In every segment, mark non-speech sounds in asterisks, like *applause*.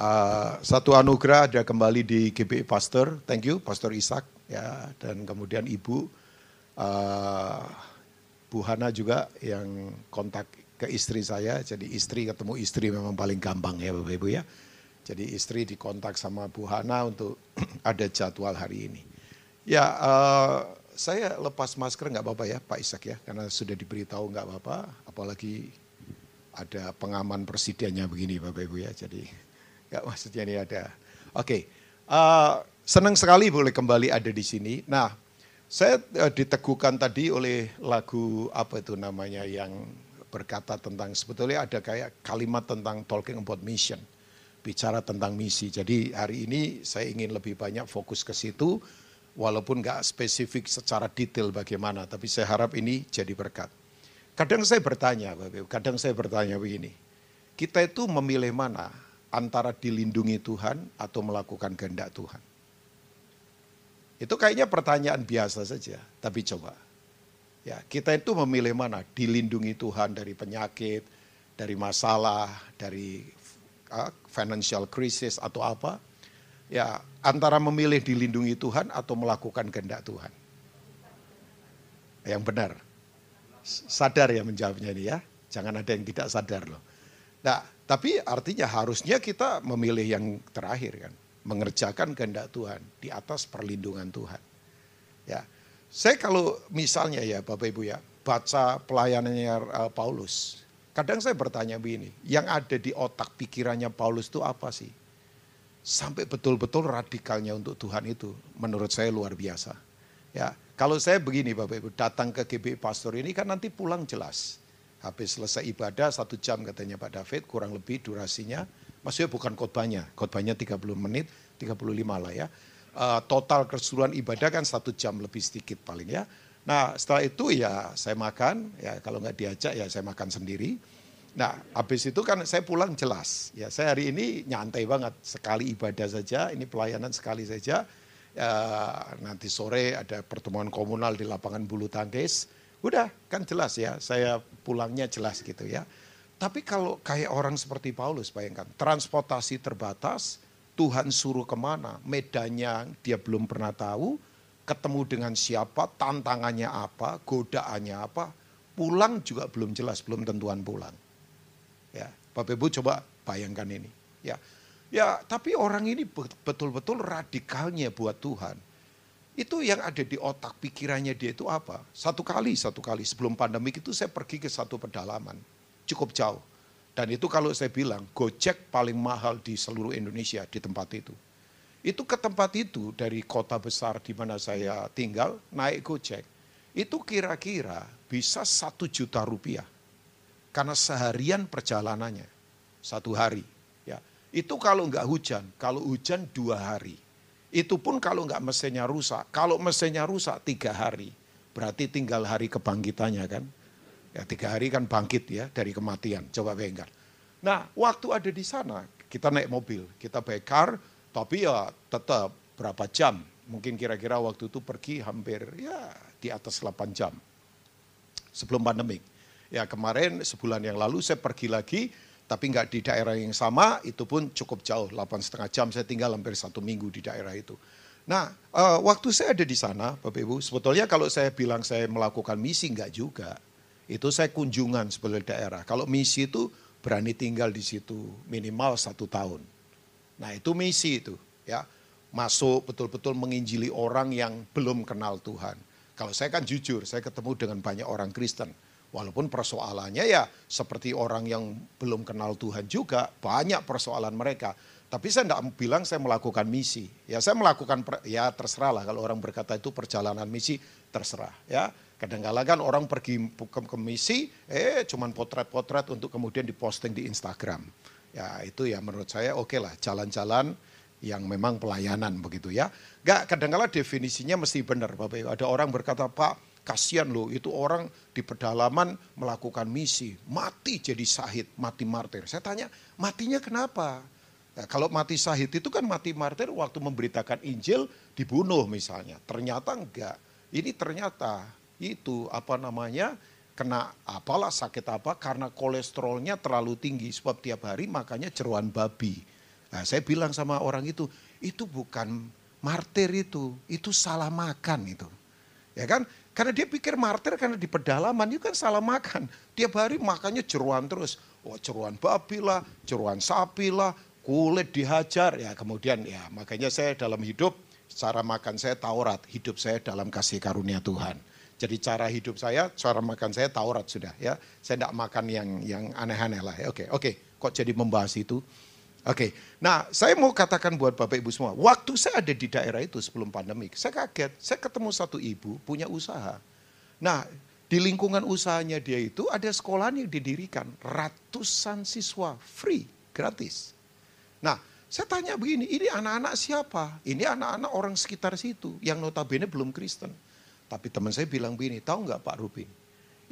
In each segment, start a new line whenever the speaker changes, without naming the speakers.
Uh, satu anugerah ada kembali di GBI Pastor, thank you Pastor Ishak ya dan kemudian Ibu uh, Bu Hana juga yang kontak ke istri saya, jadi istri ketemu istri memang paling gampang ya Bapak Ibu ya. Jadi istri dikontak sama Bu Hana untuk *clears throat* ada jadwal hari ini. Ya uh, saya lepas masker nggak apa-apa ya Pak Ishak ya, karena sudah diberitahu nggak apa-apa, apalagi ada pengaman presidennya begini Bapak Ibu ya, jadi Enggak maksudnya ini ada. Oke, okay. uh, eh, senang sekali boleh kembali ada di sini. Nah, saya uh, diteguhkan tadi oleh lagu apa itu namanya yang berkata tentang sebetulnya ada kayak kalimat tentang talking about mission, bicara tentang misi. Jadi hari ini saya ingin lebih banyak fokus ke situ, walaupun nggak spesifik secara detail bagaimana, tapi saya harap ini jadi berkat. Kadang saya bertanya, kadang saya bertanya begini, kita itu memilih mana? Antara dilindungi Tuhan atau melakukan kehendak Tuhan? Itu kayaknya pertanyaan biasa saja, tapi coba. Ya, kita itu memilih mana? Dilindungi Tuhan dari penyakit, dari masalah, dari uh, financial crisis atau apa? Ya, antara memilih dilindungi Tuhan atau melakukan kehendak Tuhan. Yang benar. Sadar ya menjawabnya ini ya. Jangan ada yang tidak sadar loh. Nah, tapi artinya harusnya kita memilih yang terakhir kan, mengerjakan kehendak Tuhan di atas perlindungan Tuhan. Ya, saya kalau misalnya ya Bapak Ibu ya baca pelayanannya uh, Paulus, kadang saya bertanya begini, yang ada di otak pikirannya Paulus itu apa sih? Sampai betul-betul radikalnya untuk Tuhan itu, menurut saya luar biasa. Ya, kalau saya begini Bapak Ibu datang ke GB Pastor ini kan nanti pulang jelas Habis selesai ibadah satu jam katanya Pak David, kurang lebih durasinya. Maksudnya bukan khotbahnya, khotbahnya 30 menit, 35 lah ya. Uh, total keseluruhan ibadah kan satu jam lebih sedikit paling ya. Nah setelah itu ya saya makan, ya kalau nggak diajak ya saya makan sendiri. Nah habis itu kan saya pulang jelas, ya saya hari ini nyantai banget, sekali ibadah saja, ini pelayanan sekali saja. Ya, nanti sore ada pertemuan komunal di lapangan bulu tangkis Udah kan jelas ya, saya pulangnya jelas gitu ya. Tapi kalau kayak orang seperti Paulus, bayangkan, transportasi terbatas, Tuhan suruh ke mana, medannya dia belum pernah tahu, ketemu dengan siapa, tantangannya apa, godaannya apa, pulang juga belum jelas, belum tentuan pulang. Ya, Bapak Ibu coba bayangkan ini. Ya, ya tapi orang ini betul-betul radikalnya buat Tuhan itu yang ada di otak pikirannya dia itu apa? Satu kali, satu kali sebelum pandemi itu saya pergi ke satu pedalaman, cukup jauh. Dan itu kalau saya bilang, Gojek paling mahal di seluruh Indonesia di tempat itu. Itu ke tempat itu dari kota besar di mana saya tinggal, naik Gojek. Itu kira-kira bisa satu juta rupiah. Karena seharian perjalanannya, satu hari. Ya, Itu kalau nggak hujan, kalau hujan dua hari itu pun kalau nggak mesinnya rusak. Kalau mesinnya rusak tiga hari, berarti tinggal hari kebangkitannya kan. Ya tiga hari kan bangkit ya dari kematian. Coba bayangkan. Nah waktu ada di sana, kita naik mobil, kita car, tapi ya tetap berapa jam. Mungkin kira-kira waktu itu pergi hampir ya di atas 8 jam. Sebelum pandemik. Ya kemarin sebulan yang lalu saya pergi lagi, tapi nggak di daerah yang sama, itu pun cukup jauh, 8 setengah jam, saya tinggal hampir satu minggu di daerah itu. Nah, uh, waktu saya ada di sana, Bapak Ibu, sebetulnya kalau saya bilang saya melakukan misi, nggak juga. Itu saya kunjungan sebagai daerah. Kalau misi itu berani tinggal di situ minimal satu tahun. Nah itu misi itu, ya masuk betul-betul menginjili orang yang belum kenal Tuhan. Kalau saya kan jujur, saya ketemu dengan banyak orang Kristen Walaupun persoalannya ya seperti orang yang belum kenal Tuhan juga, banyak persoalan mereka. Tapi saya tidak bilang saya melakukan misi. Ya saya melakukan, ya terserah lah kalau orang berkata itu perjalanan misi, terserah. Ya kadang-kadang kan orang pergi ke, ke misi, eh cuman potret-potret untuk kemudian diposting di Instagram. Ya itu ya menurut saya oke okay lah jalan-jalan yang memang pelayanan begitu ya. Gak kadang-kadang definisinya mesti benar Bapak. Ada orang berkata, Pak Kasihan loh, itu orang di pedalaman melakukan misi, mati jadi sahid, mati martir. Saya tanya, matinya kenapa? Ya, kalau mati sahid itu kan mati martir waktu memberitakan Injil dibunuh misalnya. Ternyata enggak. Ini ternyata itu apa namanya kena apalah sakit apa karena kolesterolnya terlalu tinggi sebab tiap hari makanya jeruan babi Nah, saya bilang sama orang itu, itu bukan martir itu, itu salah makan itu. Ya kan? Karena dia pikir martir karena di pedalaman itu kan salah makan. Tiap hari makannya jeruan terus. Oh jeruan babi lah, jeruan sapi lah, kulit dihajar. Ya kemudian ya makanya saya dalam hidup, cara makan saya Taurat. Hidup saya dalam kasih karunia Tuhan. Jadi cara hidup saya, cara makan saya Taurat sudah ya. Saya tidak makan yang yang aneh-aneh lah. Oke, oke. Kok jadi membahas itu? Oke, nah saya mau katakan buat Bapak Ibu semua, waktu saya ada di daerah itu sebelum pandemi, saya kaget, saya ketemu satu ibu punya usaha. Nah, di lingkungan usahanya dia itu ada sekolah yang didirikan, ratusan siswa, free, gratis. Nah, saya tanya begini, ini anak-anak siapa? Ini anak-anak orang sekitar situ, yang notabene belum Kristen. Tapi teman saya bilang begini, tahu nggak Pak Rubin?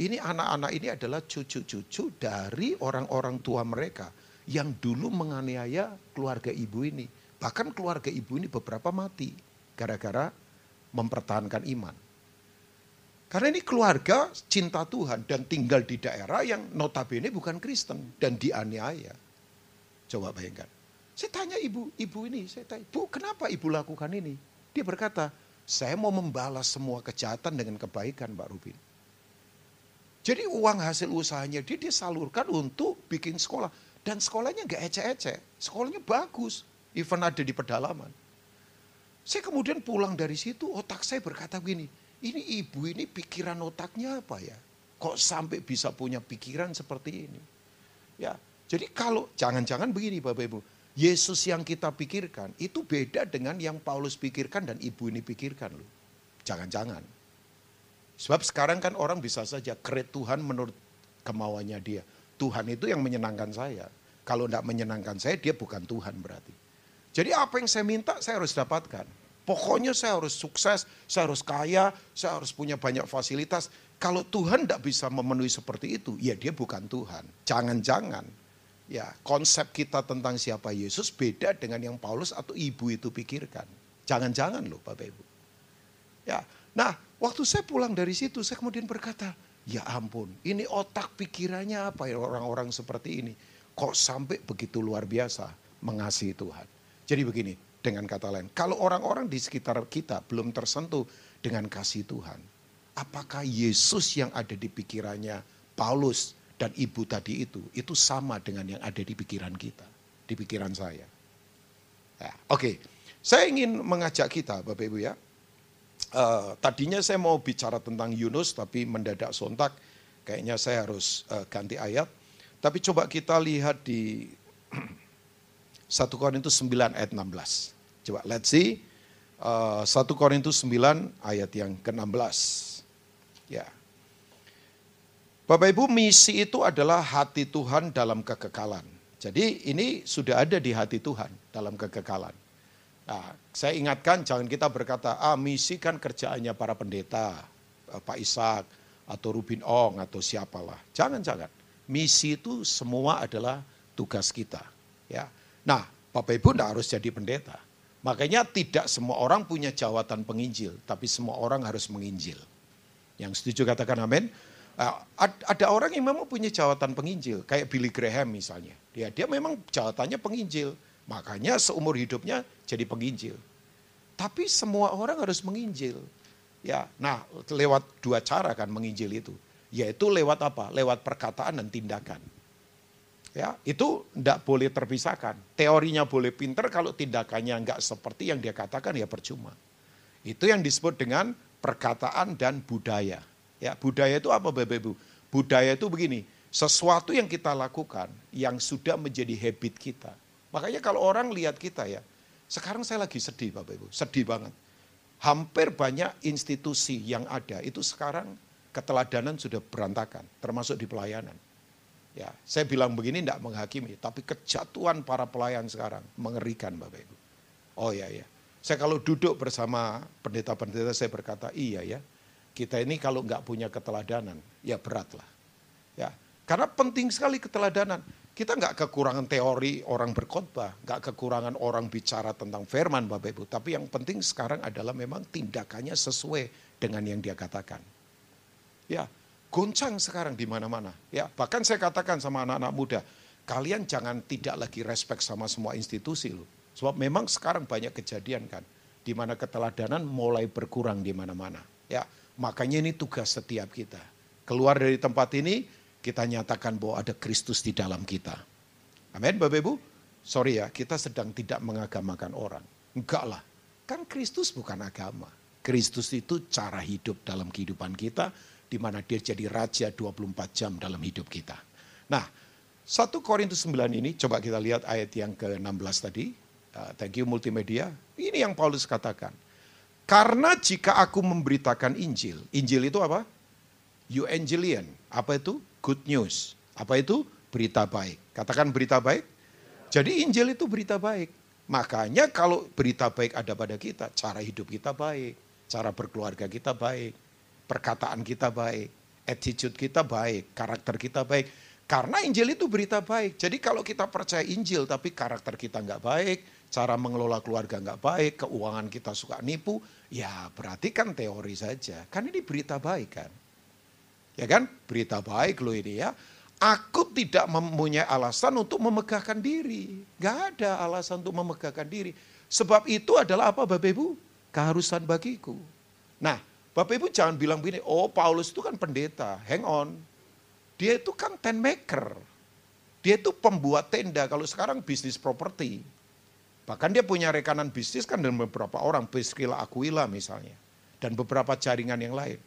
Ini anak-anak ini adalah cucu-cucu dari orang-orang tua mereka yang dulu menganiaya keluarga ibu ini. Bahkan keluarga ibu ini beberapa mati gara-gara mempertahankan iman. Karena ini keluarga cinta Tuhan dan tinggal di daerah yang notabene bukan Kristen dan dianiaya. Coba bayangkan. Saya tanya ibu, ibu ini, saya tanya, bu kenapa ibu lakukan ini? Dia berkata, saya mau membalas semua kejahatan dengan kebaikan Mbak Rubin. Jadi uang hasil usahanya dia disalurkan untuk bikin sekolah. Dan sekolahnya nggak ecek-ecek, sekolahnya bagus, even ada di pedalaman. Saya kemudian pulang dari situ, otak saya berkata begini, ini ibu ini pikiran otaknya apa ya? Kok sampai bisa punya pikiran seperti ini? Ya, jadi kalau jangan-jangan begini Bapak Ibu, Yesus yang kita pikirkan itu beda dengan yang Paulus pikirkan dan ibu ini pikirkan loh. Jangan-jangan. Sebab sekarang kan orang bisa saja kred Tuhan menurut kemauannya dia. Tuhan itu yang menyenangkan saya. Kalau tidak menyenangkan saya, dia bukan Tuhan berarti. Jadi apa yang saya minta, saya harus dapatkan. Pokoknya saya harus sukses, saya harus kaya, saya harus punya banyak fasilitas. Kalau Tuhan tidak bisa memenuhi seperti itu, ya dia bukan Tuhan. Jangan-jangan ya konsep kita tentang siapa Yesus beda dengan yang Paulus atau ibu itu pikirkan. Jangan-jangan loh Bapak Ibu. Ya, nah waktu saya pulang dari situ, saya kemudian berkata, Ya ampun, ini otak pikirannya apa ya orang-orang seperti ini. Kok sampai begitu luar biasa mengasihi Tuhan. Jadi begini, dengan kata lain, kalau orang-orang di sekitar kita belum tersentuh dengan kasih Tuhan, apakah Yesus yang ada di pikirannya Paulus dan ibu tadi itu, itu sama dengan yang ada di pikiran kita, di pikiran saya. Ya, Oke, okay. saya ingin mengajak kita Bapak Ibu ya, Uh, tadinya saya mau bicara tentang Yunus tapi mendadak sontak kayaknya saya harus uh, ganti ayat. Tapi coba kita lihat di *clears throat* 1 Korintus 9 ayat 16. Coba let's see. Uh, 1 Korintus 9 ayat yang ke-16. Ya. Bapak Ibu, misi itu adalah hati Tuhan dalam kekekalan. Jadi ini sudah ada di hati Tuhan dalam kekekalan. Nah, saya ingatkan jangan kita berkata, ah misi kan kerjaannya para pendeta, eh, Pak Ishak, atau Rubin Ong, atau siapalah. Jangan-jangan. Misi itu semua adalah tugas kita. Ya. Nah, Bapak Ibu tidak harus jadi pendeta. Makanya tidak semua orang punya jawatan penginjil, tapi semua orang harus menginjil. Yang setuju katakan amin. Nah, ada orang yang memang punya jawatan penginjil, kayak Billy Graham misalnya. Dia dia memang jawatannya penginjil. Makanya seumur hidupnya jadi penginjil. Tapi semua orang harus menginjil. Ya, nah lewat dua cara kan menginjil itu, yaitu lewat apa? Lewat perkataan dan tindakan. Ya, itu tidak boleh terpisahkan. Teorinya boleh pinter kalau tindakannya nggak seperti yang dia katakan ya percuma. Itu yang disebut dengan perkataan dan budaya. Ya, budaya itu apa Bapak Ibu? Budaya itu begini, sesuatu yang kita lakukan yang sudah menjadi habit kita. Makanya kalau orang lihat kita ya, sekarang saya lagi sedih Bapak Ibu, sedih banget. Hampir banyak institusi yang ada itu sekarang keteladanan sudah berantakan, termasuk di pelayanan. Ya, saya bilang begini tidak menghakimi, tapi kejatuhan para pelayan sekarang mengerikan Bapak Ibu. Oh ya ya, saya kalau duduk bersama pendeta-pendeta saya berkata iya ya, kita ini kalau nggak punya keteladanan ya berat lah. Ya, karena penting sekali keteladanan. Kita nggak kekurangan teori orang berkhotbah, nggak kekurangan orang bicara tentang firman Bapak Ibu. Tapi yang penting sekarang adalah memang tindakannya sesuai dengan yang dia katakan. Ya, goncang sekarang di mana-mana. Ya, bahkan saya katakan sama anak-anak muda, kalian jangan tidak lagi respect sama semua institusi loh. Sebab memang sekarang banyak kejadian kan, di mana keteladanan mulai berkurang di mana-mana. Ya, makanya ini tugas setiap kita. Keluar dari tempat ini, kita nyatakan bahwa ada Kristus di dalam kita. Amin, Bapak Ibu. Sorry ya, kita sedang tidak mengagamakan orang. Enggak lah, kan Kristus bukan agama. Kristus itu cara hidup dalam kehidupan kita, di mana dia jadi raja 24 jam dalam hidup kita. Nah, 1 Korintus 9 ini, coba kita lihat ayat yang ke-16 tadi. Uh, thank you multimedia. Ini yang Paulus katakan. Karena jika aku memberitakan Injil, Injil itu apa? Evangelion. Apa itu? Good news. Apa itu? Berita baik. Katakan berita baik. Jadi Injil itu berita baik. Makanya kalau berita baik ada pada kita, cara hidup kita baik cara berkeluarga kita baik, perkataan kita baik, attitude kita baik, karakter kita baik. Karena Injil itu berita baik. Jadi kalau kita percaya Injil tapi karakter kita nggak baik, cara mengelola keluarga nggak baik, keuangan kita suka nipu, ya berarti kan teori saja. Kan ini berita baik kan. Ya kan? Berita baik loh ini ya. Aku tidak mempunyai alasan untuk memegahkan diri. Gak ada alasan untuk memegahkan diri. Sebab itu adalah apa Bapak Ibu? keharusan bagiku. Nah, Bapak Ibu jangan bilang begini, oh Paulus itu kan pendeta, hang on. Dia itu kan tent maker. Dia itu pembuat tenda, kalau sekarang bisnis properti. Bahkan dia punya rekanan bisnis kan dengan beberapa orang, Priscilla Aquila misalnya. Dan beberapa jaringan yang lain.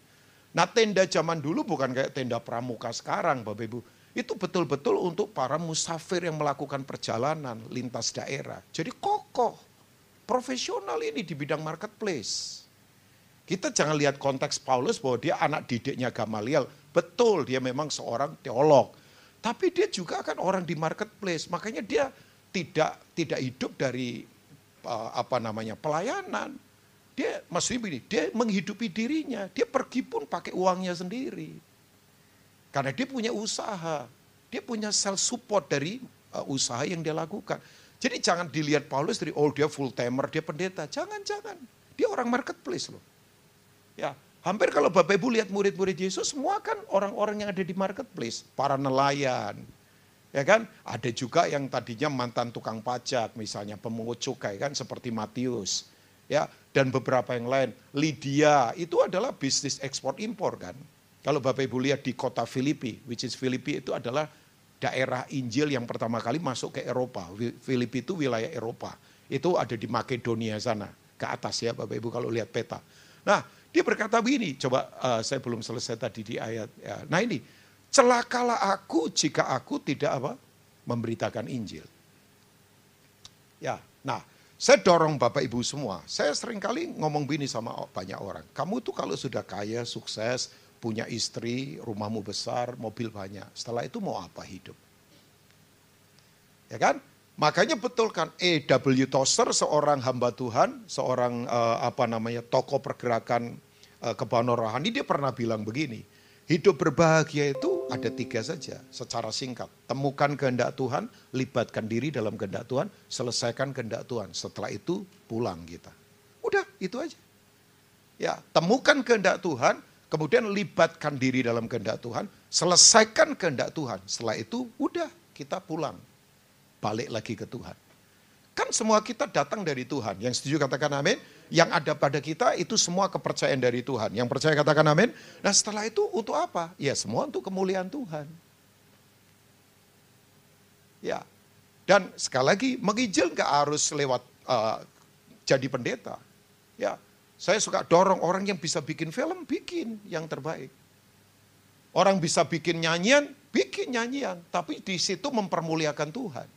Nah tenda zaman dulu bukan kayak tenda pramuka sekarang Bapak Ibu. Itu betul-betul untuk para musafir yang melakukan perjalanan lintas daerah. Jadi kokoh profesional ini di bidang marketplace. Kita jangan lihat konteks Paulus bahwa dia anak didiknya Gamaliel. Betul, dia memang seorang teolog. Tapi dia juga kan orang di marketplace. Makanya dia tidak tidak hidup dari uh, apa namanya pelayanan. Dia maksudnya begini, dia menghidupi dirinya. Dia pergi pun pakai uangnya sendiri. Karena dia punya usaha. Dia punya self support dari uh, usaha yang dia lakukan. Jadi jangan dilihat Paulus dari oh dia full timer, dia pendeta. Jangan, jangan. Dia orang marketplace loh. Ya, hampir kalau Bapak Ibu lihat murid-murid Yesus semua kan orang-orang yang ada di marketplace, para nelayan. Ya kan? Ada juga yang tadinya mantan tukang pajak, misalnya pemungut cukai kan seperti Matius. Ya, dan beberapa yang lain. Lydia itu adalah bisnis ekspor impor kan. Kalau Bapak Ibu lihat di kota Filipi, which is Filipi itu adalah daerah Injil yang pertama kali masuk ke Eropa. Filipi itu wilayah Eropa. Itu ada di Makedonia sana, ke atas ya Bapak Ibu kalau lihat peta. Nah, dia berkata begini, coba uh, saya belum selesai tadi di ayat. Ya. Nah ini, celakalah aku jika aku tidak apa memberitakan Injil. Ya, nah saya dorong Bapak Ibu semua. Saya sering kali ngomong begini sama banyak orang. Kamu tuh kalau sudah kaya, sukses, punya istri, rumahmu besar, mobil banyak. Setelah itu mau apa hidup? Ya kan? Makanya betul kan E.W. Tozer seorang hamba Tuhan, seorang uh, apa namanya tokoh pergerakan kebahagiaan rohani dia pernah bilang begini, hidup berbahagia itu ada tiga saja secara singkat. Temukan kehendak Tuhan, libatkan diri dalam kehendak Tuhan, selesaikan kehendak Tuhan. Setelah itu pulang kita. Udah, itu aja. Ya, temukan kehendak Tuhan, Kemudian libatkan diri dalam kehendak Tuhan, selesaikan kehendak Tuhan. Setelah itu udah kita pulang. Balik lagi ke Tuhan. Kan semua kita datang dari Tuhan. Yang setuju katakan amin. Yang ada pada kita itu semua kepercayaan dari Tuhan. Yang percaya katakan amin. Nah setelah itu untuk apa? Ya semua untuk kemuliaan Tuhan. Ya. Dan sekali lagi menginjil nggak harus lewat uh, jadi pendeta. Ya, saya suka dorong orang yang bisa bikin film, bikin yang terbaik. Orang bisa bikin nyanyian, bikin nyanyian. Tapi di situ mempermuliakan Tuhan.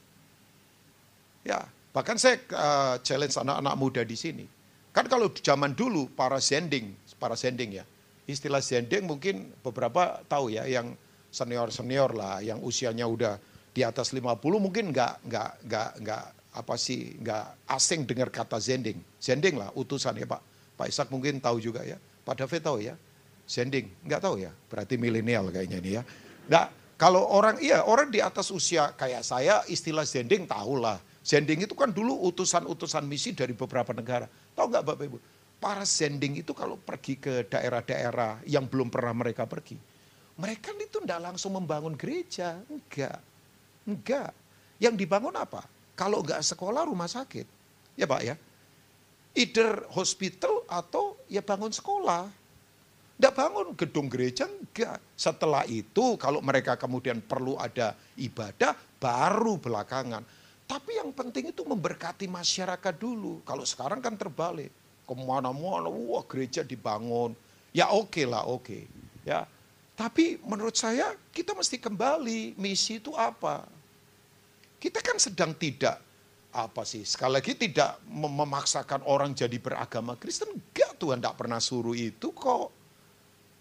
Ya, bahkan saya uh, challenge anak-anak muda di sini. Kan kalau zaman dulu para sending, para sending ya. Istilah sending mungkin beberapa tahu ya, yang senior-senior lah, yang usianya udah di atas 50 mungkin nggak nggak nggak nggak apa sih nggak asing dengar kata zending. Zending lah utusan ya Pak Pak Ishak mungkin tahu juga ya. Pak David tahu ya. Sending, nggak tahu ya. Berarti milenial kayaknya ini ya. Nah, kalau orang, iya orang di atas usia kayak saya istilah sending tahulah. Sending itu kan dulu utusan-utusan misi dari beberapa negara. Tahu nggak Bapak Ibu? Para sending itu kalau pergi ke daerah-daerah yang belum pernah mereka pergi. Mereka itu tidak langsung membangun gereja, enggak. Enggak. Yang dibangun apa? Kalau enggak sekolah, rumah sakit. Ya Pak ya. Either hospital atau ya bangun sekolah. Enggak bangun gedung gereja, enggak. Setelah itu kalau mereka kemudian perlu ada ibadah, baru belakangan. Tapi yang penting itu memberkati masyarakat dulu. Kalau sekarang kan terbalik. Ke mana-mana, wah gereja dibangun. Ya oke okay lah, oke. Okay. Ya, tapi menurut saya kita mesti kembali misi itu apa? Kita kan sedang tidak apa sih? Sekali lagi tidak memaksakan orang jadi beragama Kristen. Enggak Tuhan tidak pernah suruh itu kok.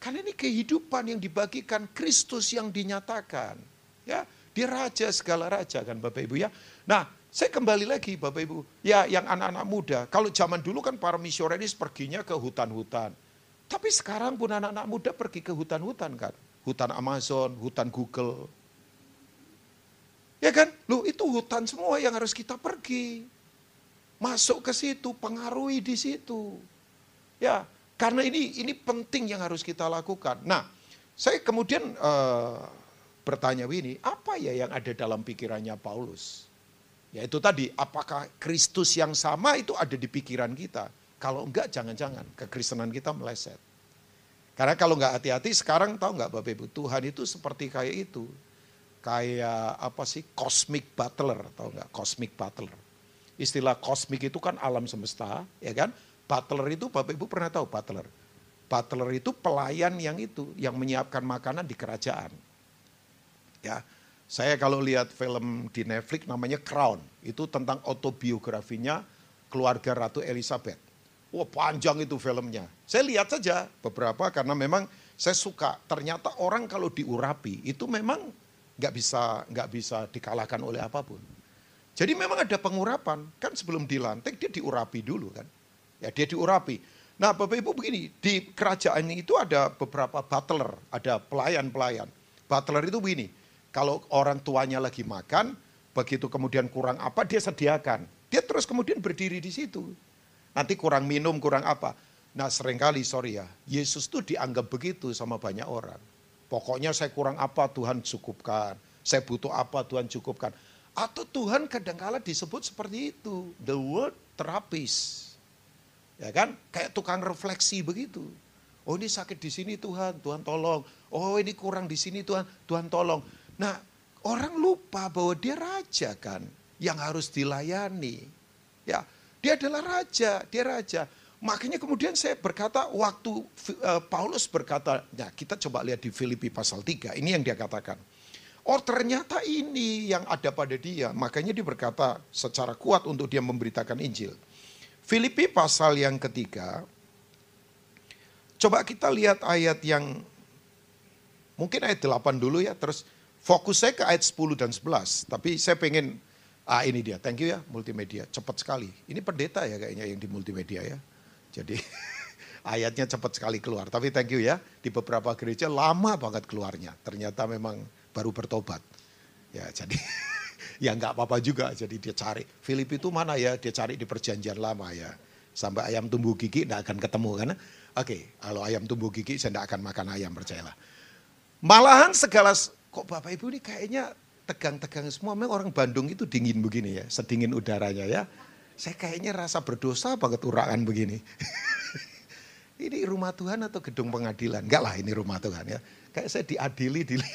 Karena ini kehidupan yang dibagikan Kristus yang dinyatakan. Ya, dia raja segala raja kan Bapak Ibu ya. Nah, saya kembali lagi Bapak Ibu. Ya, yang anak-anak muda. Kalau zaman dulu kan para misionaris perginya ke hutan-hutan. Tapi sekarang pun anak-anak muda pergi ke hutan-hutan kan. Hutan Amazon, hutan Google. Ya kan? Loh itu hutan semua yang harus kita pergi. Masuk ke situ, pengaruhi di situ. Ya, karena ini ini penting yang harus kita lakukan. Nah, saya kemudian uh, bertanya ini, apa ya yang ada dalam pikirannya Paulus? Ya itu tadi, apakah Kristus yang sama itu ada di pikiran kita? Kalau enggak, jangan-jangan kekristenan kita meleset. Karena kalau enggak hati-hati, sekarang tahu enggak Bapak Ibu, Tuhan itu seperti kayak itu. Kayak apa sih, cosmic butler, tahu enggak, cosmic butler. Istilah cosmic itu kan alam semesta, ya kan. Butler itu Bapak Ibu pernah tahu butler. Butler itu pelayan yang itu, yang menyiapkan makanan di kerajaan. Ya, saya kalau lihat film di Netflix namanya Crown, itu tentang autobiografinya keluarga Ratu Elizabeth Wah panjang itu filmnya. Saya lihat saja beberapa karena memang saya suka. Ternyata orang kalau diurapi itu memang nggak bisa nggak bisa dikalahkan oleh apa pun. Jadi memang ada pengurapan kan sebelum dilantik dia diurapi dulu kan. Ya dia diurapi. Nah Bapak Ibu begini di kerajaan itu ada beberapa butler, ada pelayan-pelayan. Butler itu begini, kalau orang tuanya lagi makan, begitu kemudian kurang apa dia sediakan. Dia terus kemudian berdiri di situ. Nanti kurang minum, kurang apa. Nah sering kali sorry ya, Yesus tuh dianggap begitu sama banyak orang. Pokoknya saya kurang apa Tuhan cukupkan. Saya butuh apa Tuhan cukupkan. Atau Tuhan kadangkala disebut seperti itu. The word therapist. Ya kan? Kayak tukang refleksi begitu. Oh ini sakit di sini Tuhan, Tuhan tolong. Oh ini kurang di sini Tuhan, Tuhan tolong. Nah orang lupa bahwa dia raja kan yang harus dilayani. Ya dia adalah raja, dia raja. Makanya kemudian saya berkata waktu uh, Paulus berkata, ya kita coba lihat di Filipi pasal 3, ini yang dia katakan. Oh ternyata ini yang ada pada dia, makanya dia berkata secara kuat untuk dia memberitakan Injil. Filipi pasal yang ketiga, coba kita lihat ayat yang mungkin ayat 8 dulu ya, terus fokus saya ke ayat 10 dan 11, tapi saya pengen Ah ini dia, thank you ya multimedia, cepat sekali. Ini pendeta ya kayaknya yang di multimedia ya. Jadi *laughs* ayatnya cepat sekali keluar. Tapi thank you ya, di beberapa gereja lama banget keluarnya. Ternyata memang baru bertobat. Ya jadi *laughs* ya nggak apa-apa juga. Jadi dia cari, Filip itu mana ya? Dia cari di perjanjian lama ya. Sampai ayam tumbuh gigi nggak akan ketemu karena Oke, kalau ayam tumbuh gigi saya nggak akan makan ayam percayalah. Malahan segala kok Bapak Ibu ini kayaknya tegang-tegang semua. Memang orang Bandung itu dingin begini ya, sedingin udaranya ya. Saya kayaknya rasa berdosa banget urakan begini. *laughs* ini rumah Tuhan atau gedung pengadilan? Enggak lah ini rumah Tuhan ya. Kayak saya diadili, di *laughs*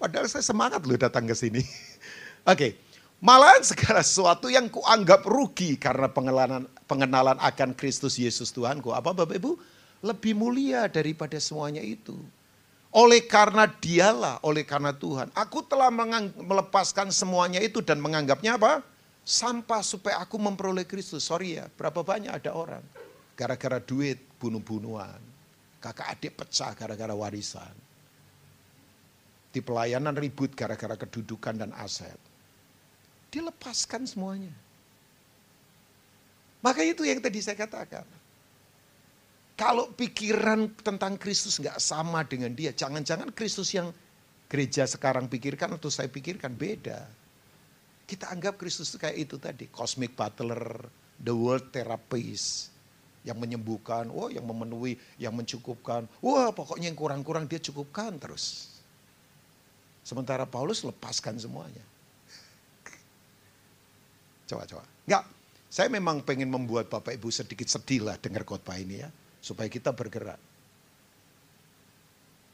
Padahal saya semangat loh datang ke sini. *laughs* Oke, okay. malahan segala sesuatu yang kuanggap rugi karena pengenalan, pengenalan akan Kristus Yesus Tuhanku. Apa Bapak Ibu? Lebih mulia daripada semuanya itu. Oleh karena dialah, oleh karena Tuhan. Aku telah melepaskan semuanya itu dan menganggapnya apa? Sampah supaya aku memperoleh Kristus. Sorry ya, berapa banyak ada orang. Gara-gara duit, bunuh-bunuhan. Kakak adik pecah gara-gara warisan. Di pelayanan ribut gara-gara kedudukan dan aset. Dilepaskan semuanya. Maka itu yang tadi saya katakan. Kalau pikiran tentang Kristus nggak sama dengan dia, jangan-jangan Kristus yang gereja sekarang pikirkan atau saya pikirkan beda. Kita anggap Kristus kayak itu tadi, cosmic butler, the world therapist, yang menyembuhkan, wah yang memenuhi, yang mencukupkan, wah pokoknya yang kurang-kurang dia cukupkan terus. Sementara Paulus lepaskan semuanya. Coba, coba. Enggak, saya memang pengen membuat Bapak Ibu sedikit sedih lah dengar khotbah ini ya. Supaya kita bergerak.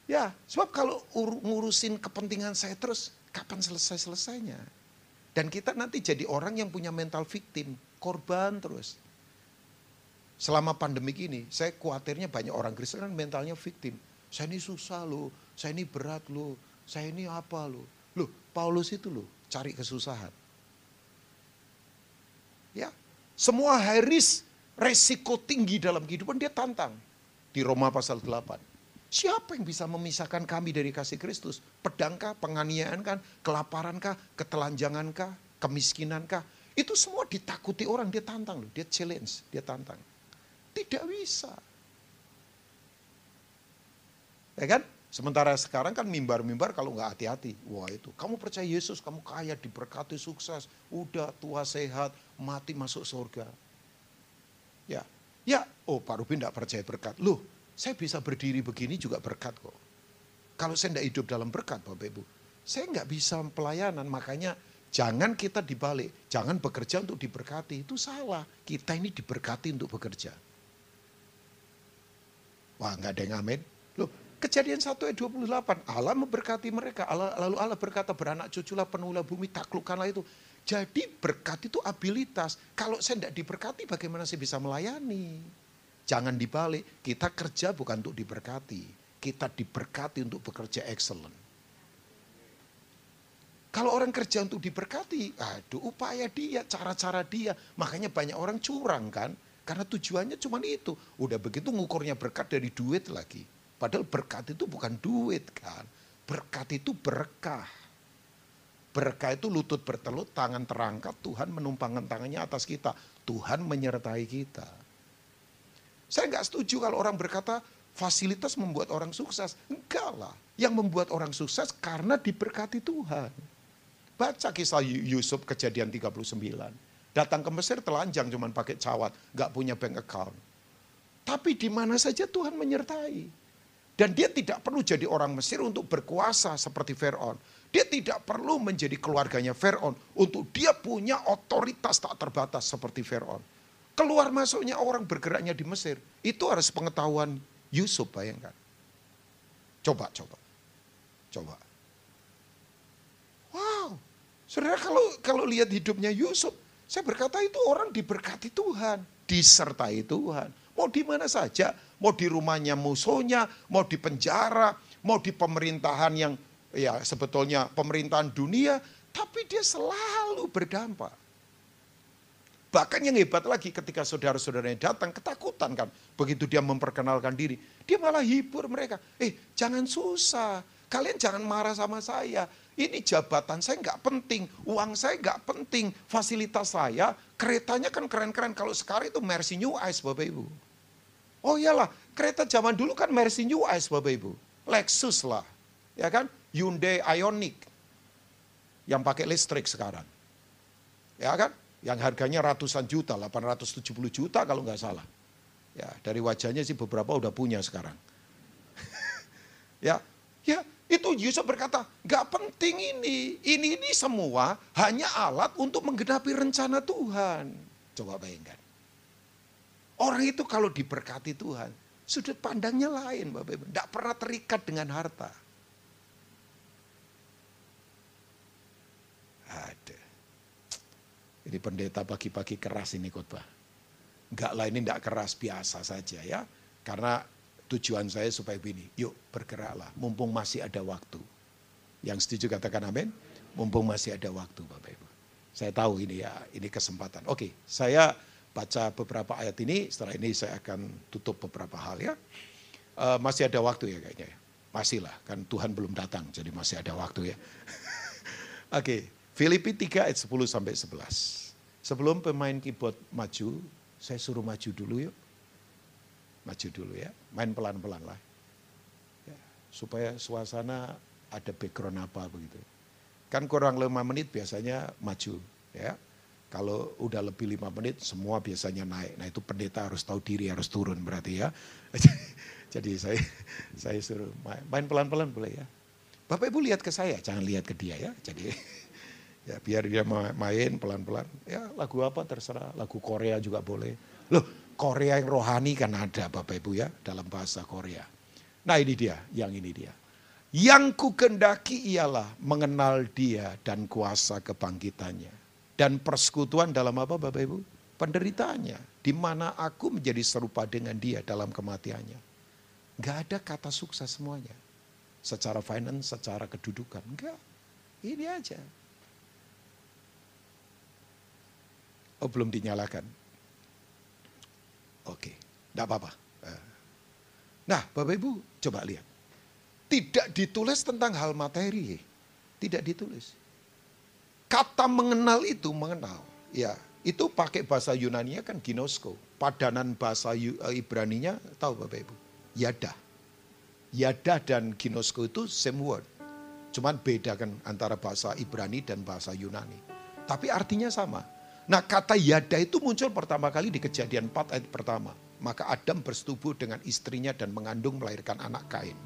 Ya, sebab kalau ngurusin kepentingan saya terus, kapan selesai-selesainya? Dan kita nanti jadi orang yang punya mental victim, korban terus. Selama pandemi ini, saya khawatirnya banyak orang Kristen kan mentalnya victim. Saya ini susah loh, saya ini berat loh, saya ini apa loh. Loh, Paulus itu loh, cari kesusahan. Ya, semua high risk, resiko tinggi dalam kehidupan dia tantang. Di Roma pasal 8. Siapa yang bisa memisahkan kami dari kasih Kristus? Pedangkah, penganiayaankah, kelaparankah, ketelanjangankah, kemiskinankah? Itu semua ditakuti orang, dia tantang loh, dia challenge, dia tantang. Tidak bisa. Ya kan? Sementara sekarang kan mimbar-mimbar kalau nggak hati-hati. Wah itu, kamu percaya Yesus, kamu kaya, diberkati, sukses. Udah tua sehat, mati masuk surga. Ya, ya, oh Pak Rubin nggak percaya berkat. Loh, saya bisa berdiri begini juga berkat kok. Kalau saya tidak hidup dalam berkat Bapak Ibu, saya nggak bisa pelayanan. Makanya jangan kita dibalik, jangan bekerja untuk diberkati. Itu salah. Kita ini diberkati untuk bekerja. Wah nggak ada yang amin. Loh, kejadian 1 ayat 28, Allah memberkati mereka. Lalu Allah berkata beranak cuculah penuhlah bumi, taklukkanlah itu. Jadi berkat itu abilitas. Kalau saya tidak diberkati bagaimana saya bisa melayani? Jangan dibalik, kita kerja bukan untuk diberkati. Kita diberkati untuk bekerja excellent. Kalau orang kerja untuk diberkati, aduh upaya dia, cara-cara dia. Makanya banyak orang curang kan. Karena tujuannya cuma itu. Udah begitu ngukurnya berkat dari duit lagi. Padahal berkat itu bukan duit kan. Berkat itu berkah. Berkah itu lutut bertelut, tangan terangkat, Tuhan menumpangkan tangannya atas kita. Tuhan menyertai kita. Saya nggak setuju kalau orang berkata fasilitas membuat orang sukses. Enggak lah. Yang membuat orang sukses karena diberkati Tuhan. Baca kisah Yusuf kejadian 39. Datang ke Mesir telanjang cuman pakai cawat. Nggak punya bank account. Tapi di mana saja Tuhan menyertai. Dan dia tidak perlu jadi orang Mesir untuk berkuasa seperti Fir'aun. Dia tidak perlu menjadi keluarganya Fir'aun. Untuk dia punya otoritas tak terbatas seperti Fir'aun. Keluar masuknya orang bergeraknya di Mesir. Itu harus pengetahuan Yusuf bayangkan. Coba, coba. Coba. Wow. Saudara kalau kalau lihat hidupnya Yusuf, saya berkata itu orang diberkati Tuhan, disertai Tuhan. Mau di mana saja, mau di rumahnya musuhnya, mau di penjara, mau di pemerintahan yang ya sebetulnya pemerintahan dunia, tapi dia selalu berdampak. Bahkan yang hebat lagi ketika saudara-saudaranya datang ketakutan kan. Begitu dia memperkenalkan diri, dia malah hibur mereka. Eh jangan susah, kalian jangan marah sama saya. Ini jabatan saya nggak penting, uang saya nggak penting, fasilitas saya, keretanya kan keren-keren. Kalau sekarang itu Mercy New Ice Bapak Ibu. Oh iyalah, kereta zaman dulu kan Mercy New Ice Bapak Ibu. Lexus lah, ya kan? Hyundai Ioniq yang pakai listrik sekarang. Ya kan? yang harganya ratusan juta, 870 juta kalau nggak salah. Ya, dari wajahnya sih beberapa udah punya sekarang. *laughs* ya, ya itu Yusuf berkata, nggak penting ini, ini ini semua hanya alat untuk menggenapi rencana Tuhan. Coba bayangkan. Orang itu kalau diberkati Tuhan, sudut pandangnya lain Bapak Ibu. Tidak pernah terikat dengan harta. Ini pendeta pagi-pagi keras ini khotbah. Enggak lah ini enggak keras, biasa saja ya. Karena tujuan saya supaya begini, yuk bergeraklah, mumpung masih ada waktu. Yang setuju katakan amin, mumpung masih ada waktu Bapak Ibu. Saya tahu ini ya, ini kesempatan. Oke, saya baca beberapa ayat ini, setelah ini saya akan tutup beberapa hal ya. Uh, masih ada waktu ya kayaknya ya. Masih lah, kan Tuhan belum datang, jadi masih ada waktu ya. *laughs* Oke, Filipi 3 ayat 10 sampai 11. Sebelum pemain keyboard maju, saya suruh maju dulu yuk. Maju dulu ya, main pelan-pelan lah. Ya, supaya suasana ada background apa begitu. Kan kurang lima menit biasanya maju ya. Kalau udah lebih lima menit semua biasanya naik. Nah itu pendeta harus tahu diri harus turun berarti ya. *laughs* Jadi saya saya suruh main pelan-pelan boleh ya. Bapak Ibu lihat ke saya, jangan lihat ke dia ya. Jadi *laughs* ya biar dia main pelan-pelan. Ya lagu apa terserah, lagu Korea juga boleh. Loh Korea yang rohani kan ada Bapak Ibu ya dalam bahasa Korea. Nah ini dia, yang ini dia. Yang ku kendaki ialah mengenal dia dan kuasa kebangkitannya. Dan persekutuan dalam apa Bapak Ibu? Penderitaannya. Di mana aku menjadi serupa dengan dia dalam kematiannya. Gak ada kata sukses semuanya. Secara finance, secara kedudukan. Enggak. Ini aja. Oh belum dinyalakan. Oke, tidak apa-apa. Eh. Nah Bapak Ibu coba lihat. Tidak ditulis tentang hal materi. Tidak ditulis. Kata mengenal itu mengenal. Ya, itu pakai bahasa Yunani kan ginosko. Padanan bahasa eh, Ibraninya tahu Bapak Ibu? Yada. Yada dan ginosko itu same word. Cuman beda kan antara bahasa Ibrani dan bahasa Yunani. Tapi artinya sama. Nah kata yada itu muncul pertama kali di kejadian 4 ayat pertama. Maka Adam bersetubuh dengan istrinya dan mengandung melahirkan anak Kain.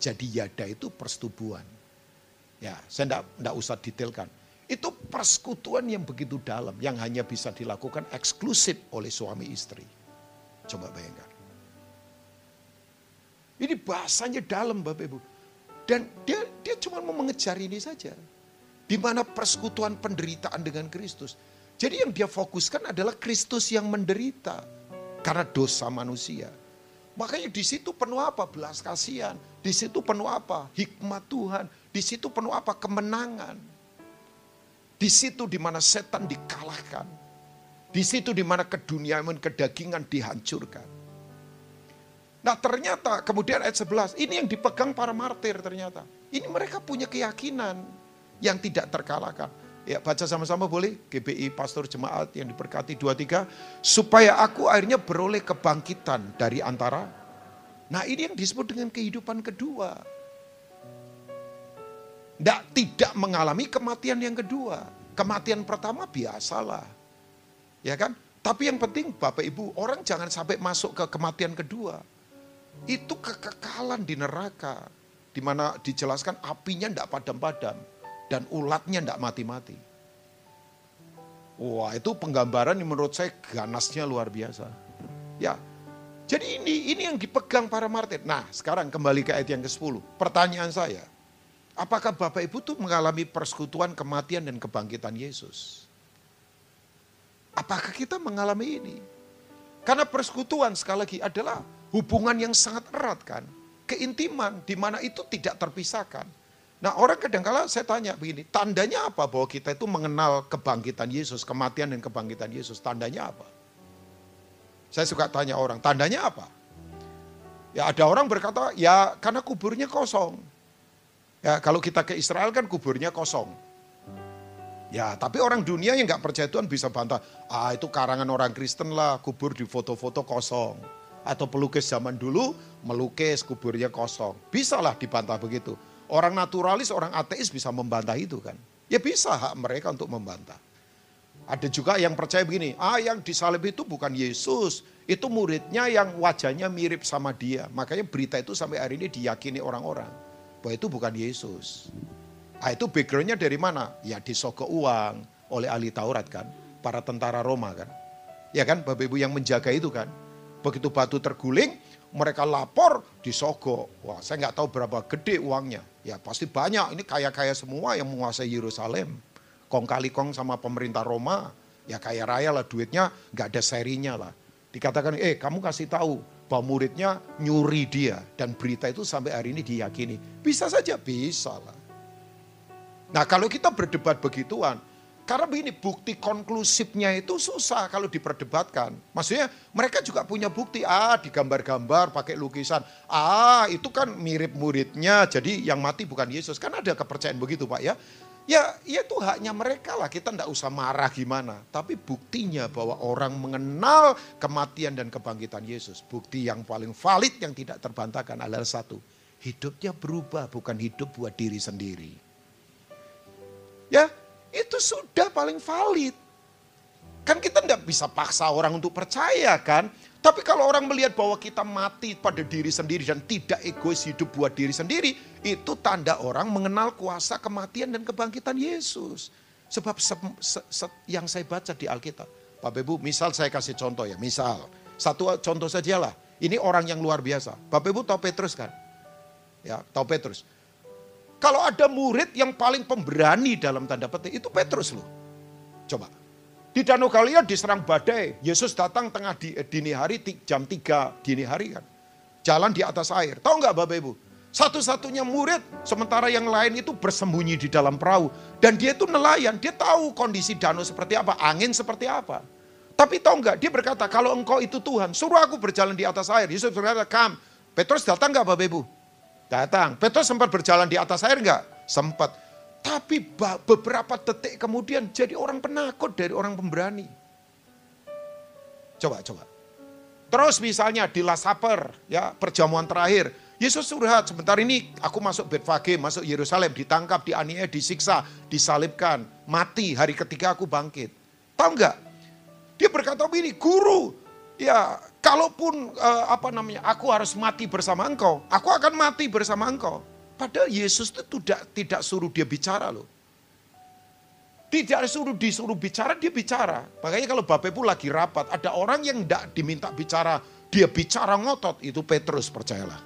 Jadi yada itu persetubuhan. Ya, saya tidak usah detailkan. Itu persekutuan yang begitu dalam, yang hanya bisa dilakukan eksklusif oleh suami istri. Coba bayangkan. Ini bahasanya dalam Bapak Ibu. Dan dia dia cuma mau mengejar ini saja. Di mana persekutuan penderitaan dengan Kristus jadi yang dia fokuskan adalah Kristus yang menderita karena dosa manusia. Makanya di situ penuh apa? Belas kasihan. Di situ penuh apa? Hikmat Tuhan. Di situ penuh apa? Kemenangan. Di situ di mana setan dikalahkan. Di situ di mana keduniaan kedagingan dihancurkan. Nah ternyata kemudian ayat 11, ini yang dipegang para martir ternyata. Ini mereka punya keyakinan yang tidak terkalahkan. Ya baca sama-sama boleh GBI Pastor Jemaat yang diberkati 23 supaya aku akhirnya beroleh kebangkitan dari antara Nah ini yang disebut dengan kehidupan kedua. Tidak, tidak mengalami kematian yang kedua. Kematian pertama biasalah. Ya kan? Tapi yang penting Bapak Ibu, orang jangan sampai masuk ke kematian kedua. Itu kekekalan di neraka. Di mana dijelaskan apinya tidak padam-padam dan ulatnya tidak mati-mati. Wah itu penggambaran yang menurut saya ganasnya luar biasa. Ya, jadi ini ini yang dipegang para martir. Nah sekarang kembali ke ayat yang ke-10. Pertanyaan saya, apakah Bapak Ibu tuh mengalami persekutuan kematian dan kebangkitan Yesus? Apakah kita mengalami ini? Karena persekutuan sekali lagi adalah hubungan yang sangat erat kan. Keintiman di mana itu tidak terpisahkan. Nah orang kadang-kala saya tanya begini, tandanya apa bahwa kita itu mengenal kebangkitan Yesus, kematian dan kebangkitan Yesus, tandanya apa? Saya suka tanya orang, tandanya apa? Ya ada orang berkata, ya karena kuburnya kosong. Ya kalau kita ke Israel kan kuburnya kosong. Ya tapi orang dunia yang nggak percaya Tuhan bisa bantah, ah itu karangan orang Kristen lah, kubur di foto-foto kosong. Atau pelukis zaman dulu melukis kuburnya kosong. Bisa lah dibantah begitu. Orang naturalis, orang ateis bisa membantah itu kan. Ya bisa hak mereka untuk membantah. Ada juga yang percaya begini, ah yang disalib itu bukan Yesus, itu muridnya yang wajahnya mirip sama dia. Makanya berita itu sampai hari ini diyakini orang-orang. Bahwa itu bukan Yesus. Ah itu backgroundnya dari mana? Ya disogok uang oleh ahli Taurat kan. Para tentara Roma kan. Ya kan Bapak Ibu yang menjaga itu kan. Begitu batu terguling, mereka lapor disogok. Wah saya nggak tahu berapa gede uangnya. Ya pasti banyak, ini kaya-kaya semua yang menguasai Yerusalem. Kong kali kong sama pemerintah Roma, ya kaya raya lah duitnya, nggak ada serinya lah. Dikatakan, eh kamu kasih tahu bahwa muridnya nyuri dia. Dan berita itu sampai hari ini diyakini. Bisa saja, bisa lah. Nah kalau kita berdebat begituan, karena begini, bukti konklusifnya itu susah kalau diperdebatkan. Maksudnya mereka juga punya bukti, ah digambar-gambar pakai lukisan. Ah itu kan mirip muridnya, jadi yang mati bukan Yesus. Kan ada kepercayaan begitu Pak ya. Ya, ya itu haknya mereka lah, kita tidak usah marah gimana. Tapi buktinya bahwa orang mengenal kematian dan kebangkitan Yesus. Bukti yang paling valid yang tidak terbantahkan adalah satu. Hidupnya berubah, bukan hidup buat diri sendiri. Ya, itu sudah paling valid. Kan kita tidak bisa paksa orang untuk percaya kan. Tapi kalau orang melihat bahwa kita mati pada diri sendiri dan tidak egois hidup buat diri sendiri, itu tanda orang mengenal kuasa kematian dan kebangkitan Yesus. Sebab se, se, se, yang saya baca di Alkitab, Bapak Ibu, misal saya kasih contoh ya, misal satu contoh sajalah. Ini orang yang luar biasa. Bapak Ibu tahu Petrus kan? Ya, tahu Petrus. Kalau ada murid yang paling pemberani dalam tanda petik, itu Petrus loh. Coba, di Danau Galilea diserang badai. Yesus datang tengah di, eh, dini hari, jam 3 dini hari kan. Jalan di atas air. Tahu nggak Bapak Ibu? Satu-satunya murid, sementara yang lain itu bersembunyi di dalam perahu. Dan dia itu nelayan, dia tahu kondisi danau seperti apa, angin seperti apa. Tapi tahu nggak, dia berkata, kalau engkau itu Tuhan, suruh aku berjalan di atas air. Yesus berkata, kam. Petrus datang nggak Bapak Ibu? Datang. Petrus sempat berjalan di atas air nggak? Sempat. Tapi beberapa detik kemudian jadi orang penakut dari orang pemberani. Coba, coba. Terus misalnya di Last Supper, ya perjamuan terakhir. Yesus surhat, sebentar ini aku masuk Betfage, masuk Yerusalem, ditangkap, dianiaya, disiksa, disalibkan, mati, hari ketiga aku bangkit. Tahu enggak? Dia berkata begini, guru, ya kalaupun uh, apa namanya, aku harus mati bersama engkau, aku akan mati bersama engkau. Padahal Yesus itu tidak tidak suruh dia bicara loh. Tidak suruh disuruh bicara, dia bicara. Makanya kalau Bapak Ibu lagi rapat, ada orang yang tidak diminta bicara, dia bicara ngotot, itu Petrus percayalah.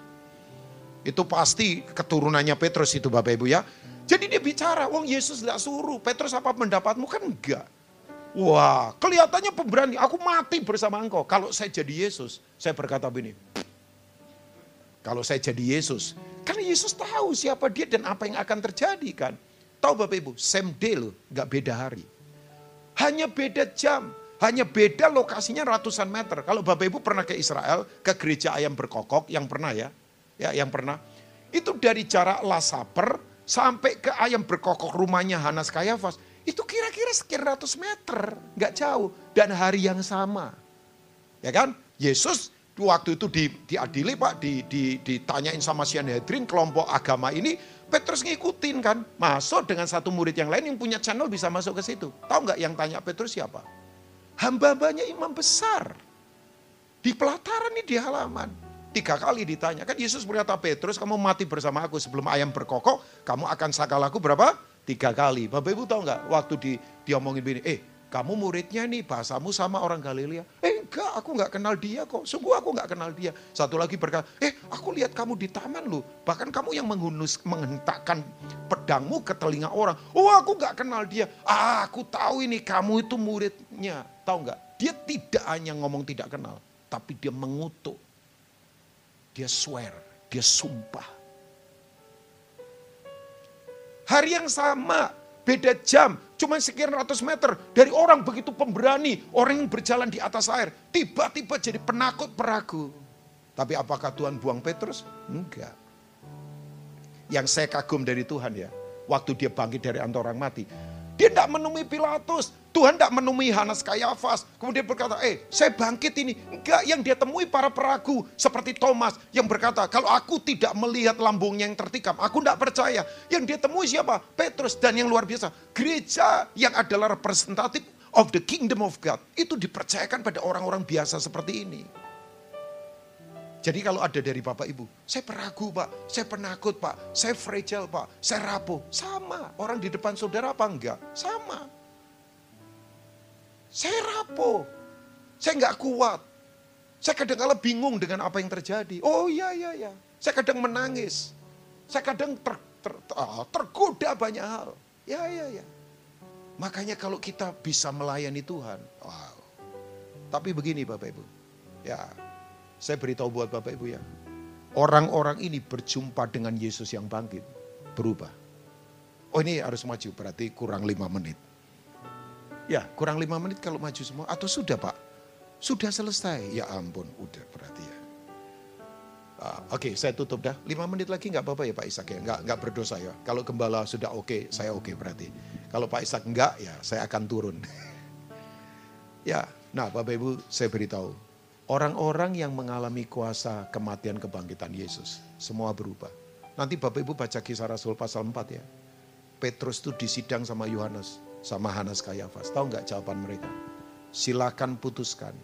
Itu pasti keturunannya Petrus itu Bapak Ibu ya. Jadi dia bicara, wong Yesus tidak suruh, Petrus apa pendapatmu kan enggak. Wah, kelihatannya pemberani, aku mati bersama engkau. Kalau saya jadi Yesus, saya berkata begini, kalau saya jadi Yesus, karena Yesus tahu siapa dia dan apa yang akan terjadi kan. Tahu Bapak Ibu, same day loh, gak beda hari. Hanya beda jam, hanya beda lokasinya ratusan meter. Kalau Bapak Ibu pernah ke Israel, ke gereja ayam berkokok, yang pernah ya, ya yang pernah. Itu dari jarak Lasaper sampai ke ayam berkokok rumahnya Hanas Kayafas, itu kira-kira sekian ratus meter, gak jauh. Dan hari yang sama. Ya kan? Yesus waktu itu di, diadili Pak, di, di, ditanyain sama Sanhedrin kelompok agama ini, Petrus ngikutin kan, masuk dengan satu murid yang lain yang punya channel bisa masuk ke situ. Tahu nggak yang tanya Petrus siapa? Hamba-hambanya imam besar. Di pelataran ini di halaman. Tiga kali ditanya, kan Yesus berkata Petrus kamu mati bersama aku sebelum ayam berkokok, kamu akan sakal aku berapa? Tiga kali. Bapak Ibu tahu nggak waktu di, diomongin begini, eh kamu muridnya nih bahasamu sama orang Galilea. Eh enggak, aku nggak kenal dia kok. Sungguh aku nggak kenal dia. Satu lagi berkata, eh aku lihat kamu di taman loh. Bahkan kamu yang menghunus, menghentakkan pedangmu ke telinga orang. Oh aku nggak kenal dia. Ah aku tahu ini kamu itu muridnya. Tahu nggak? Dia tidak hanya ngomong tidak kenal. Tapi dia mengutuk. Dia swear, dia sumpah. Hari yang sama, beda jam, cuma sekian ratus meter dari orang begitu pemberani, orang yang berjalan di atas air, tiba-tiba jadi penakut peragu. Tapi apakah Tuhan buang Petrus? Enggak. Yang saya kagum dari Tuhan ya, waktu dia bangkit dari antara orang mati, dia tidak menemui Pilatus. Tuhan tidak menemui Hanas Kayafas. Kemudian berkata, eh saya bangkit ini. Enggak, yang dia temui para peragu. Seperti Thomas yang berkata, kalau aku tidak melihat lambungnya yang tertikam, aku tidak percaya. Yang dia temui siapa? Petrus. Dan yang luar biasa, gereja yang adalah representatif of the kingdom of God. Itu dipercayakan pada orang-orang biasa seperti ini. Jadi kalau ada dari Bapak Ibu, saya peragu Pak, saya penakut Pak, saya fragile Pak, saya rapuh. Sama, orang di depan saudara apa enggak? Sama. Saya rapuh, saya enggak kuat. Saya kadang kadang bingung dengan apa yang terjadi. Oh iya, iya, iya. Saya kadang menangis. Saya kadang ter, ter, ter, ah, tergoda banyak hal. Ya, ya, ya. Makanya kalau kita bisa melayani Tuhan, wow. Tapi begini Bapak Ibu, ya saya beritahu buat Bapak Ibu ya. Orang-orang ini berjumpa dengan Yesus yang bangkit. Berubah. Oh ini harus maju berarti kurang lima menit. Ya kurang lima menit kalau maju semua. Atau sudah Pak? Sudah selesai. Ya ampun udah berarti ya. Uh, Oke okay, saya tutup dah. Lima menit lagi nggak apa-apa ya Pak Ishak ya. Nggak, nggak berdosa ya. Kalau gembala sudah oke okay, saya oke okay berarti. Kalau Pak Ishak enggak ya saya akan turun. *laughs* ya nah Bapak Ibu saya beritahu Orang-orang yang mengalami kuasa kematian kebangkitan Yesus, semua berubah. Nanti Bapak Ibu baca kisah Rasul pasal 4 ya. Petrus itu disidang sama Yohanes, sama Hanas Kayafas. Tahu nggak jawaban mereka? Silakan putuskan.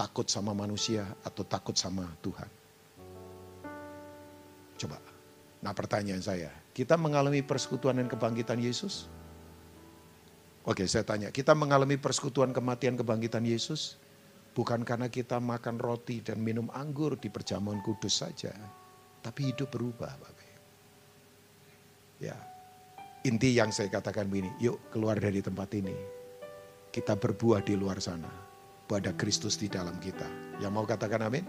takut sama manusia atau takut sama Tuhan? Coba. Nah pertanyaan saya, kita mengalami persekutuan dan kebangkitan Yesus? Oke saya tanya, kita mengalami persekutuan kematian kebangkitan Yesus? Bukan karena kita makan roti dan minum anggur di perjamuan kudus saja. Tapi hidup berubah Bapak. Ya, inti yang saya katakan begini, yuk keluar dari tempat ini. Kita berbuah di luar sana. Bahwa ada Kristus di dalam kita. Yang mau katakan amin?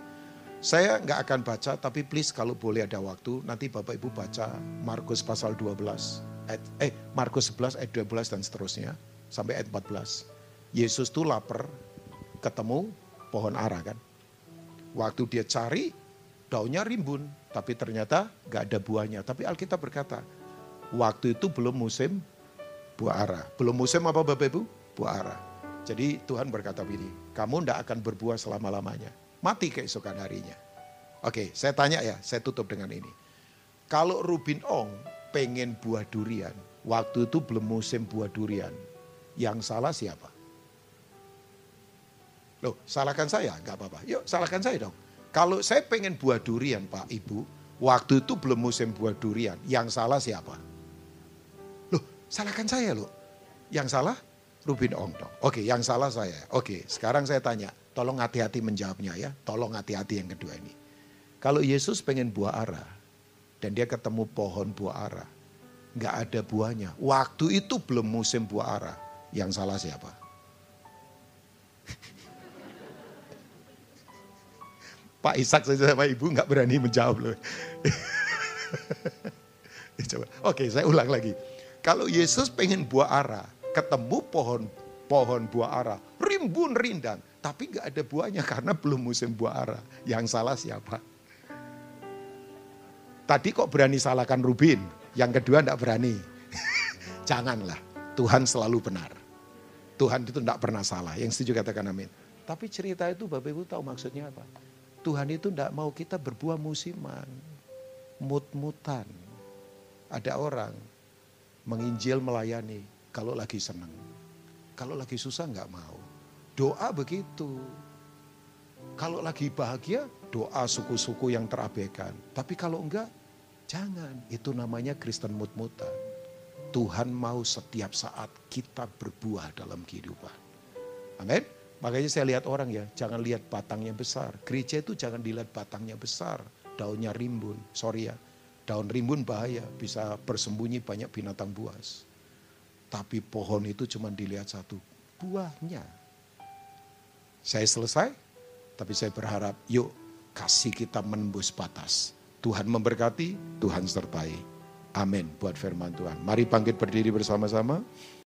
Saya nggak akan baca, tapi please kalau boleh ada waktu, nanti Bapak Ibu baca Markus pasal 12, ayat, eh Markus 11 ayat 12 dan seterusnya, sampai ayat 14. Yesus tuh lapar, ketemu pohon ara kan. Waktu dia cari, daunnya rimbun, tapi ternyata nggak ada buahnya. Tapi Alkitab berkata, waktu itu belum musim buah ara. Belum musim apa Bapak Ibu? Buah ara. Jadi Tuhan berkata begini, kamu tidak akan berbuah selama-lamanya mati keesokan harinya. Oke, saya tanya ya, saya tutup dengan ini. Kalau Rubin Ong pengen buah durian, waktu itu belum musim buah durian, yang salah siapa? Loh, salahkan saya? Enggak apa-apa. Yuk, salahkan saya dong. Kalau saya pengen buah durian, Pak Ibu, waktu itu belum musim buah durian, yang salah siapa? Loh, salahkan saya loh. Yang salah Rubin Ong dong. Oke, yang salah saya. Oke, sekarang saya tanya, Tolong hati-hati menjawabnya ya. Tolong hati-hati yang kedua ini. Kalau Yesus pengen buah ara dan dia ketemu pohon buah ara, nggak ada buahnya. Waktu itu belum musim buah ara. Yang salah siapa? Pak Ishak saja sama ibu nggak berani menjawab loh. *laughs* Coba. Oke, saya ulang lagi. Kalau Yesus pengen buah ara, ketemu pohon pohon buah ara, rimbun rindang. Tapi nggak ada buahnya karena belum musim buah ara. Yang salah siapa? Tadi kok berani salahkan Rubin, yang kedua enggak berani. *laughs* Janganlah, Tuhan selalu benar. Tuhan itu enggak pernah salah. Yang setuju katakan amin. Tapi cerita itu Bapak Ibu tahu maksudnya apa? Tuhan itu enggak mau kita berbuah musiman, mut-mutan. Ada orang menginjil melayani kalau lagi senang. Kalau lagi susah enggak mau. Doa begitu. Kalau lagi bahagia, doa suku-suku yang terabaikan. Tapi kalau enggak, jangan. Itu namanya Kristen mut-mutan. Tuhan mau setiap saat kita berbuah dalam kehidupan. Amin. Makanya saya lihat orang ya, jangan lihat batangnya besar. Gereja itu jangan dilihat batangnya besar, daunnya rimbun. Sorry ya, daun rimbun bahaya, bisa bersembunyi banyak binatang buas. Tapi pohon itu cuma dilihat satu, buahnya. Saya selesai, tapi saya berharap yuk kasih kita menembus batas. Tuhan memberkati, Tuhan sertai. Amin buat firman Tuhan. Mari bangkit berdiri bersama-sama.